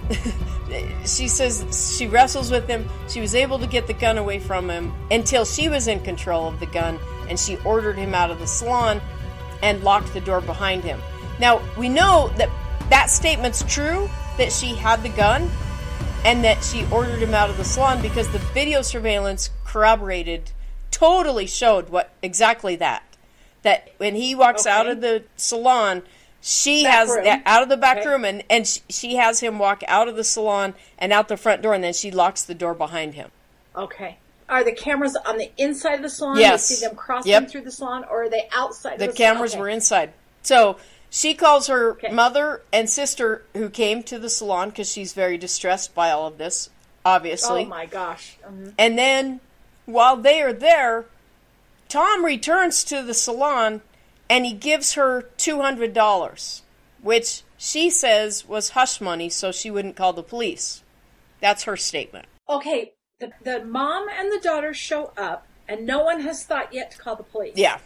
Speaker 1: *laughs* she says she wrestles with him. She was able to get the gun away from him until she was in control of the gun and she ordered him out of the salon and locked the door behind him. Now, we know that that statement's true that she had the gun and that she ordered him out of the salon because the video surveillance corroborated totally showed what exactly that that when he walks out of the salon she
Speaker 2: Back
Speaker 1: has
Speaker 2: room.
Speaker 1: out of the back
Speaker 2: Okay.
Speaker 1: room and and she, she has him walk out of the salon and out the front door and then she locks the door behind him
Speaker 2: Okay. Are the cameras on the inside of the salon?
Speaker 1: Yes.
Speaker 2: You see them crossing
Speaker 1: Yep.
Speaker 2: through the salon, or are they outside?
Speaker 1: the
Speaker 2: the
Speaker 1: cameras
Speaker 2: Okay.
Speaker 1: were inside so she calls her
Speaker 2: Okay.
Speaker 1: mother and sister who came to the salon because she's very distressed by all of this obviously
Speaker 2: Oh my gosh! Mhm.
Speaker 1: And then while they are there, Tom returns to the salon and he gives her $200, which she says was hush money so she wouldn't call the police. That's her statement.
Speaker 2: Okay. The, the mom and the daughter show up, and no one has thought yet to call the police.
Speaker 1: Yeah.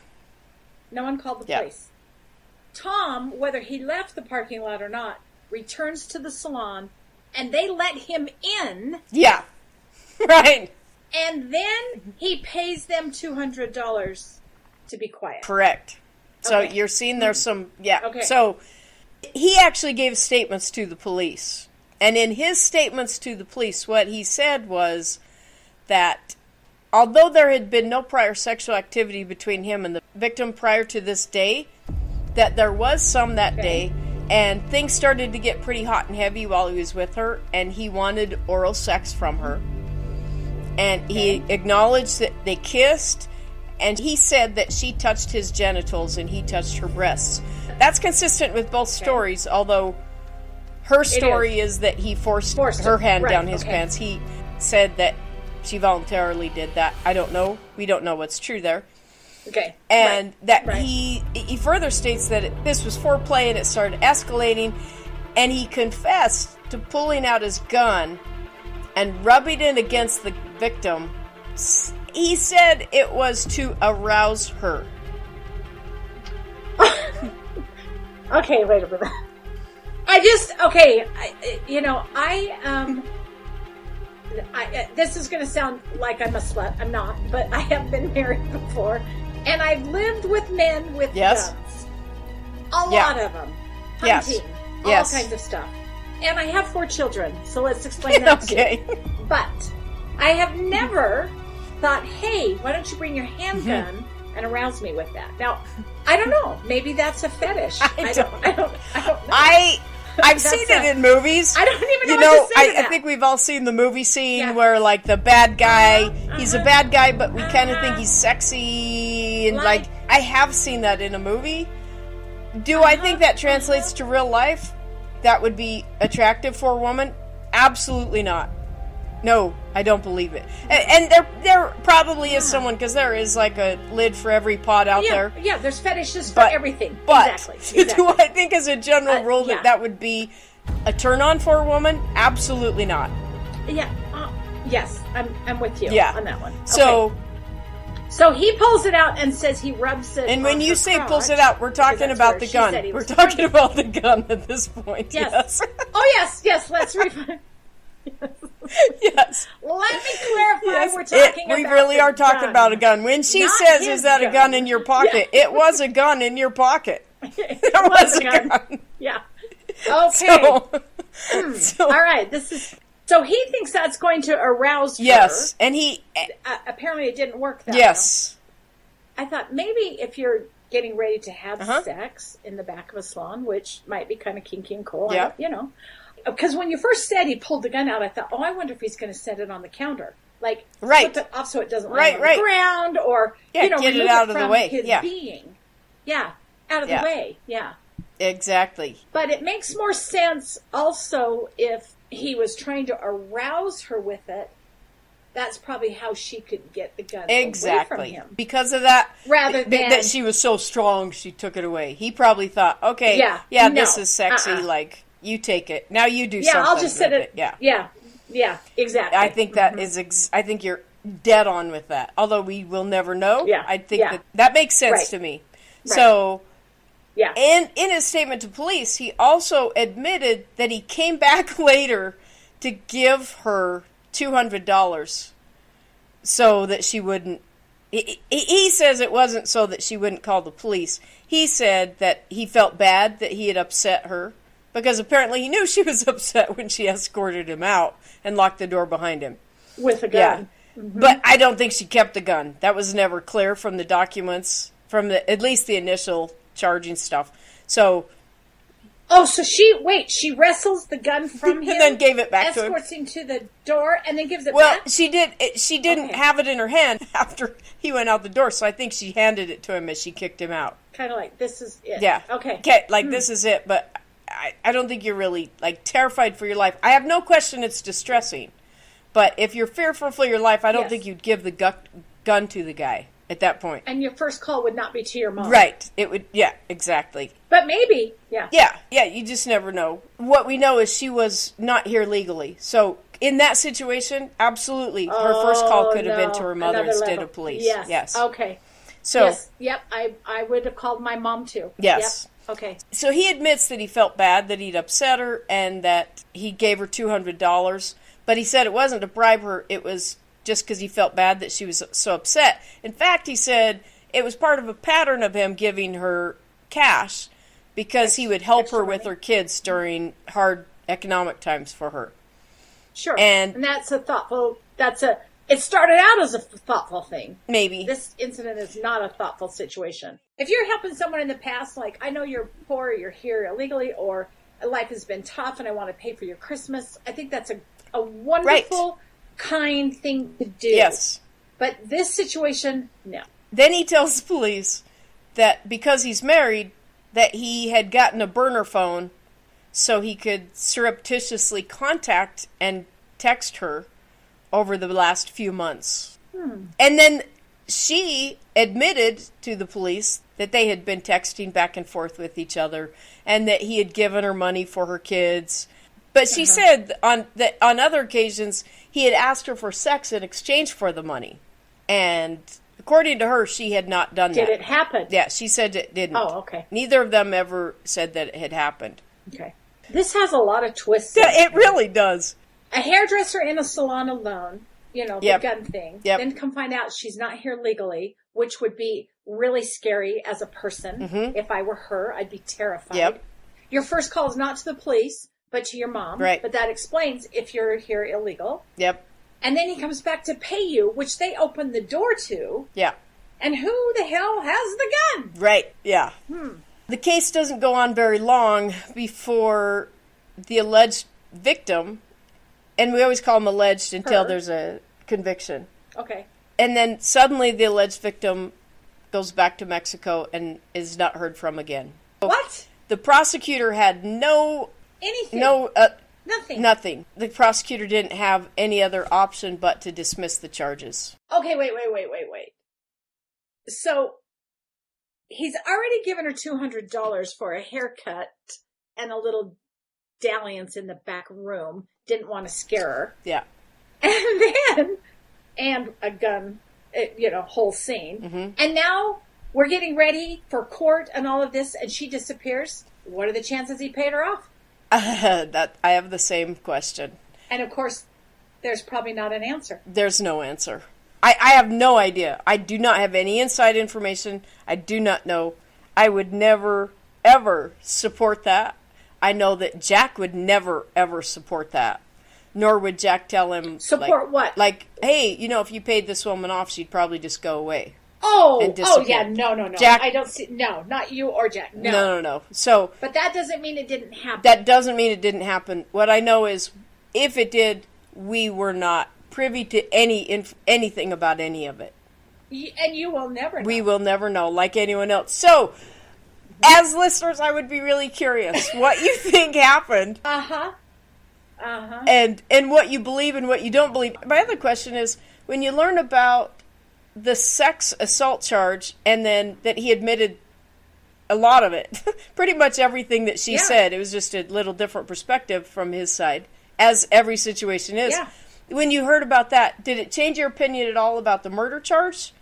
Speaker 2: No one called the
Speaker 1: Yeah.
Speaker 2: police. Tom, whether he left the parking lot or not, returns to the salon, and they let him in,
Speaker 1: Yeah. *laughs* Right.
Speaker 2: and then he pays them two hundred dollars to be quiet.
Speaker 1: Correct. So
Speaker 2: Okay.
Speaker 1: you're seeing there's mm-hmm. some yeah.
Speaker 2: Okay.
Speaker 1: So he actually gave statements to the police. And in his statements to the police what he said was that although there had been no prior sexual activity between him and the victim prior to this day, that there was some that
Speaker 2: Okay.
Speaker 1: day and things started to get pretty hot and heavy while he was with her and he wanted oral sex from her. and he acknowledged that they kissed and he said that she touched his genitals and he touched her breasts. That's consistent with both stories, although her story is. that he forced,
Speaker 2: Forced
Speaker 1: her
Speaker 2: it.
Speaker 1: hand
Speaker 2: Right,
Speaker 1: down his
Speaker 2: okay.
Speaker 1: pants. He said that she voluntarily did that. I don't know. We don't know what's true there.
Speaker 2: Okay.
Speaker 1: And
Speaker 2: Right.
Speaker 1: that
Speaker 2: Right.
Speaker 1: he he further states that it, this was foreplay and it started escalating and he confessed to pulling out his gun and rubbing it against the victim. He said it was to arouse her. *laughs*
Speaker 2: Okay, wait a minute. I just okay. I, you know, I um, I, uh, this is going to sound like I'm a slut. I'm not, but I have been married before, and I've lived with men with
Speaker 1: Yes.
Speaker 2: guns. A
Speaker 1: Yeah.
Speaker 2: lot of them,
Speaker 1: Yes.
Speaker 2: hunting, all
Speaker 1: Yes.
Speaker 2: kinds of stuff, and I have four children. So let's explain *laughs* that too.
Speaker 1: okay.
Speaker 2: But I have never thought, hey, why don't you bring your handgun
Speaker 1: Mm-hmm.
Speaker 2: and arouse me with that? Now, I don't know. Maybe that's a fetish. *laughs*
Speaker 1: I
Speaker 2: I,
Speaker 1: don't-
Speaker 2: don't. I don't. I don't know.
Speaker 1: I I've seen it in movies.
Speaker 2: I don't even know
Speaker 1: you
Speaker 2: what
Speaker 1: know, I, I think we've all seen the movie scene
Speaker 2: Yeah.
Speaker 1: where like the bad guy,
Speaker 2: Uh-huh,
Speaker 1: he's a
Speaker 2: uh-huh.
Speaker 1: bad guy, but we kind of think
Speaker 2: Uh-huh.
Speaker 1: he's sexy and like,
Speaker 2: Like-
Speaker 1: I have seen that in a movie. Do I think
Speaker 2: Uh-huh,
Speaker 1: that translates to real life? That would be attractive for a woman? Absolutely not. No, I don't believe it. And, and there, there probably is someone because there is like a lid for every pot out
Speaker 2: yeah,
Speaker 1: there.
Speaker 2: yeah. There's fetishes for everything.
Speaker 1: But
Speaker 2: exactly. *laughs*
Speaker 1: do I think, as a general
Speaker 2: Uh,
Speaker 1: rule,
Speaker 2: yeah.
Speaker 1: that that would be a turn on for a woman? Absolutely not.
Speaker 2: Yeah. Uh, yes, I'm. I'm with you.
Speaker 1: Yeah.
Speaker 2: On that one.
Speaker 1: So,
Speaker 2: Okay. So he pulls it out and says he rubs it.
Speaker 1: and when you say
Speaker 2: crotch,
Speaker 1: pulls it out, we're talking about the gun. We're talking about the gun at this point.
Speaker 2: Yes.
Speaker 1: Yes.
Speaker 2: Oh yes, yes. Let's re- *laughs*
Speaker 1: yes.
Speaker 2: let me clarify.
Speaker 1: Yes.
Speaker 2: We're
Speaker 1: It-
Speaker 2: talking.
Speaker 1: we really are talking
Speaker 2: gun.
Speaker 1: about a gun. When she
Speaker 2: Not
Speaker 1: says, "Is that a
Speaker 2: gun."
Speaker 1: gun in your pocket?"
Speaker 2: Yeah.
Speaker 1: It was a gun in your pocket. *laughs*
Speaker 2: it *laughs*
Speaker 1: was a gun.
Speaker 2: Yeah. Okay.
Speaker 1: So, so-
Speaker 2: All right. This is. So he thinks that's going to arouse her.
Speaker 1: yes, and he,
Speaker 2: Uh, apparently, it didn't work that
Speaker 1: yes,
Speaker 2: well. I thought maybe if you're getting ready to have
Speaker 1: Uh-huh.
Speaker 2: sex in the back of a salon, which might be kind of kinky and cool,
Speaker 1: Yeah.
Speaker 2: you know. Because when you first said he pulled the gun out, I thought, oh, I wonder if he's going to set it on the counter, like
Speaker 1: Right.
Speaker 2: flip it off so it doesn't
Speaker 1: Right,
Speaker 2: land on
Speaker 1: right.
Speaker 2: the ground, or
Speaker 1: Yeah,
Speaker 2: you know,
Speaker 1: get it out of the way.
Speaker 2: His
Speaker 1: Yeah.
Speaker 2: being, yeah, out of
Speaker 1: Yeah.
Speaker 2: the way, yeah.
Speaker 1: exactly.
Speaker 2: But it makes more sense also if he was trying to arouse her with it. That's probably how she could get the gun away from
Speaker 1: Exactly.
Speaker 2: him.
Speaker 1: Because of that,
Speaker 2: Rather than-
Speaker 1: that she was so strong, she took it away. He probably thought, okay,
Speaker 2: Yeah,
Speaker 1: yeah,
Speaker 2: no,
Speaker 1: this is sexy.
Speaker 2: uh-uh.
Speaker 1: Like you take it now. You do
Speaker 2: Yeah,
Speaker 1: something.
Speaker 2: I'll just sit
Speaker 1: with
Speaker 2: it.
Speaker 1: Yeah,
Speaker 2: yeah, yeah, exactly.
Speaker 1: I think that mm-hmm. is. Ex- I think you're dead on with that. Although we will never know.
Speaker 2: Yeah,
Speaker 1: I think
Speaker 2: yeah.
Speaker 1: that that makes sense
Speaker 2: Right.
Speaker 1: to me.
Speaker 2: Right.
Speaker 1: So.
Speaker 2: Yeah,
Speaker 1: And in his statement to police, he also admitted that he came back *laughs* later to give her two hundred dollars so that she wouldn't. He, says it wasn't so that she wouldn't call the police. He said that he felt bad that he had upset her because apparently he knew *laughs* she was upset when she escorted him out and locked the door behind him.
Speaker 2: with a
Speaker 1: Yeah.
Speaker 2: gun. Mm-hmm.
Speaker 1: But I don't think she kept the gun. That was never clear from the documents, from the at least the initial charging stuff. So
Speaker 2: Oh, so she wait. She wrestles the gun *laughs* from him
Speaker 1: and then gave it back to him.
Speaker 2: escorts him to the door, and then gives it back.
Speaker 1: Well,
Speaker 2: back.
Speaker 1: she did. It, she didn't
Speaker 2: Okay.
Speaker 1: have it in her hand *laughs* after he went out the door, so I think she handed it to him as she kicked him out.
Speaker 2: Kind of like this is it.
Speaker 1: Yeah.
Speaker 2: Okay.
Speaker 1: Okay. Like hmm. this is it, but I, I don't think you're really like terrified for your life. I have no question it's distressing, but if you're fearful for your life, I don't
Speaker 2: Yes.
Speaker 1: think you'd give the gu- gun to the guy at that point.
Speaker 2: And your first call would not be to your mom,
Speaker 1: Right. It would. Yeah. Exactly.
Speaker 2: But maybe, yeah.
Speaker 1: Yeah, yeah, you just never know. What we know is she was not here legally. So in that situation, absolutely, her first call
Speaker 2: Oh,
Speaker 1: could have been to her mother
Speaker 2: Another
Speaker 1: instead
Speaker 2: level.
Speaker 1: of police.
Speaker 2: Yes.
Speaker 1: Yes.
Speaker 2: Okay.
Speaker 1: So
Speaker 2: yes. Yep. I I would have called my mom too.
Speaker 1: Yes.
Speaker 2: Yep. Okay.
Speaker 1: so he admits that he felt bad that he'd upset her and that he gave her $200, but he said it wasn't to bribe her, it was just cuz he felt bad that she was so upset. In fact, he said it was part of a pattern of him giving her cash because he would help her with her kids during hard economic times for her.
Speaker 2: Sure.
Speaker 1: And-
Speaker 2: that's a thoughtful. That's a. It started out as a thoughtful thing.
Speaker 1: Maybe.
Speaker 2: This incident is not a thoughtful situation. If you're helping someone in the past, like I know you're poor, you're here illegally, or life has been tough, and I want to pay for your Christmas, I think that's a a wonderful kind thing to do.
Speaker 1: Yes.
Speaker 2: But this situation, no.
Speaker 1: Then he tells the police that because he's married, that he had gotten a burner phone so he could surreptitiously contact and text her over the last few months. Hmm. And then she admitted to the police that they had been texting back and forth with each other and that he had given her money for her kids. But she uh-huh. said on that on other occasions he had asked her for sex in exchange for the money. And according to her, she had not done
Speaker 2: Did
Speaker 1: that.
Speaker 2: Did it happen?
Speaker 1: Yeah, she said it didn't.
Speaker 2: Oh, okay.
Speaker 1: Neither of them ever said that it had happened.
Speaker 2: Okay. This has a lot of twists.
Speaker 1: Yeah, it really does.
Speaker 2: a hairdresser in a salon alone, you know, the
Speaker 1: Yep.
Speaker 2: gun thing.
Speaker 1: Yep.
Speaker 2: Then come find out she's not here legally, which would be really scary as a person. If I were her, I'd be terrified.
Speaker 1: Mm-hmm. Yep.
Speaker 2: Your first call is not to the police, but to your mom.
Speaker 1: Right.
Speaker 2: But that explains if you're here illegal.
Speaker 1: Yep.
Speaker 2: And then he comes back to pay you, which they open the door to.
Speaker 1: Yeah.
Speaker 2: And who the hell has the gun?
Speaker 1: Right. Yeah. Hmm. The case doesn't go on very long before the alleged victim, and we always call them alleged until
Speaker 2: Her.
Speaker 1: there's a conviction.
Speaker 2: Okay.
Speaker 1: And then suddenly the alleged victim goes back to Mexico and is not heard from again.
Speaker 2: What?
Speaker 1: The prosecutor had no
Speaker 2: Anything?
Speaker 1: no uh,
Speaker 2: Nothing.
Speaker 1: nothing. The prosecutor didn't have any other option but to dismiss the charges.
Speaker 2: Okay, wait, wait, wait, wait, wait. So he's already given her two hundred dollars for a haircut and a little dalliance in the back room. Didn't want to scare her,
Speaker 1: Yeah. *laughs*
Speaker 2: and then and a gun, eh, you know, whole scene.
Speaker 1: Mm-hmm.
Speaker 2: And now we're getting ready for court and all of this, and she disappears. What are the chances he paid her off? *laughs*
Speaker 1: that I have the same question.
Speaker 2: And of course, there's probably not an answer.
Speaker 1: There's no answer. I, I have no idea. I do not have any inside information. I do not know. I would never, ever support that. I know that Jack would never, ever support that. Nor would Jack tell him
Speaker 2: Support
Speaker 1: like,
Speaker 2: what?
Speaker 1: Like, hey, you know, if you paid this woman off, she'd probably just go away.
Speaker 2: Oh, oh yeah, no, no, no.
Speaker 1: Jack-
Speaker 2: I don't see. No, not you or Jack.
Speaker 1: No, no, no. So
Speaker 2: But that doesn't mean it didn't happen.
Speaker 1: that doesn't mean it didn't happen. What I know is, if it did, we were not privy to any inf- anything about any of it.
Speaker 2: Y- and you will never know.
Speaker 1: we will never know like anyone else. So, as listeners, I would be really curious what you *laughs* think happened
Speaker 2: uh huh. Uh huh.
Speaker 1: and and what you believe and what you don't believe. My other question is when you learn about the sex assault charge and then that he admitted a lot of it, *laughs* pretty much everything that she
Speaker 2: Yeah.
Speaker 1: said. It was just a little different perspective from his side, as every situation is.
Speaker 2: Yeah.
Speaker 1: When you heard about that, did it change your opinion at all about the murder charge,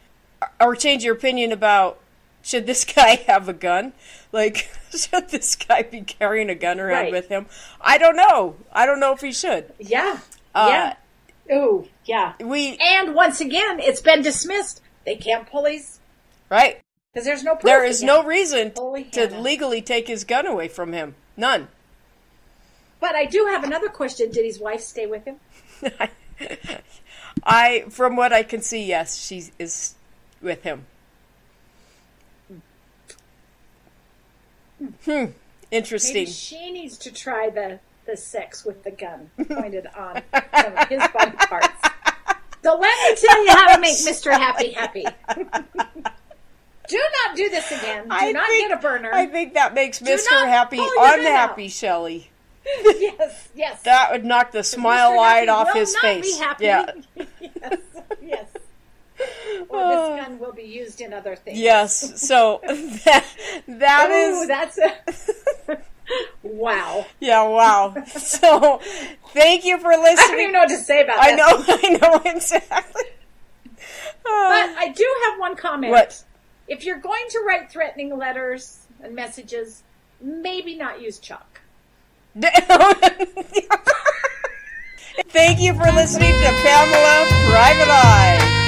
Speaker 1: or change your opinion about should this *laughs* guy have a gun? Like, *laughs* should this guy be carrying a gun around
Speaker 2: Right.
Speaker 1: with him? I don't know. I don't know if he should.
Speaker 2: Yeah.
Speaker 1: Uh,
Speaker 2: yeah. Ooh, yeah.
Speaker 1: We
Speaker 2: And once again, it's been dismissed. They can't police
Speaker 1: right.
Speaker 2: because there's no.
Speaker 1: There is no reason
Speaker 2: Holy
Speaker 1: to
Speaker 2: Hannah.
Speaker 1: legally take his gun away from him. None.
Speaker 2: But I do have another question. Did his wife stay with him? *laughs*
Speaker 1: I, from what I can see, yes, she is with him. Hmm. Interesting.
Speaker 2: Maybe she needs to try the the sex with the gun pointed on some of his body parts. So let me tell you how to make Mr. Happy happy. do not do this again. Do
Speaker 1: I
Speaker 2: not
Speaker 1: think-
Speaker 2: get a burner.
Speaker 1: I think that makes Mr. Happy
Speaker 2: pull your gun
Speaker 1: unhappy. Shelley. *laughs*
Speaker 2: yes, yes.
Speaker 1: That would knock the smile light off his
Speaker 2: not
Speaker 1: face.
Speaker 2: Be happy.
Speaker 1: Yeah. *laughs*
Speaker 2: yes, yes. Or this gun will be used in other things.
Speaker 1: Yes. So *laughs* that that
Speaker 2: Ooh,
Speaker 1: is
Speaker 2: that's a wow.
Speaker 1: yeah. Wow. *laughs* So thank you for listening.
Speaker 2: I don't even know what to say about that.
Speaker 1: I know. *laughs* I know exactly.
Speaker 2: But uh, I do have one comment.
Speaker 1: What?
Speaker 2: If you're going to write threatening letters and messages, maybe not use chalk. *laughs*
Speaker 1: Thank you for listening to Pamela Private Eye.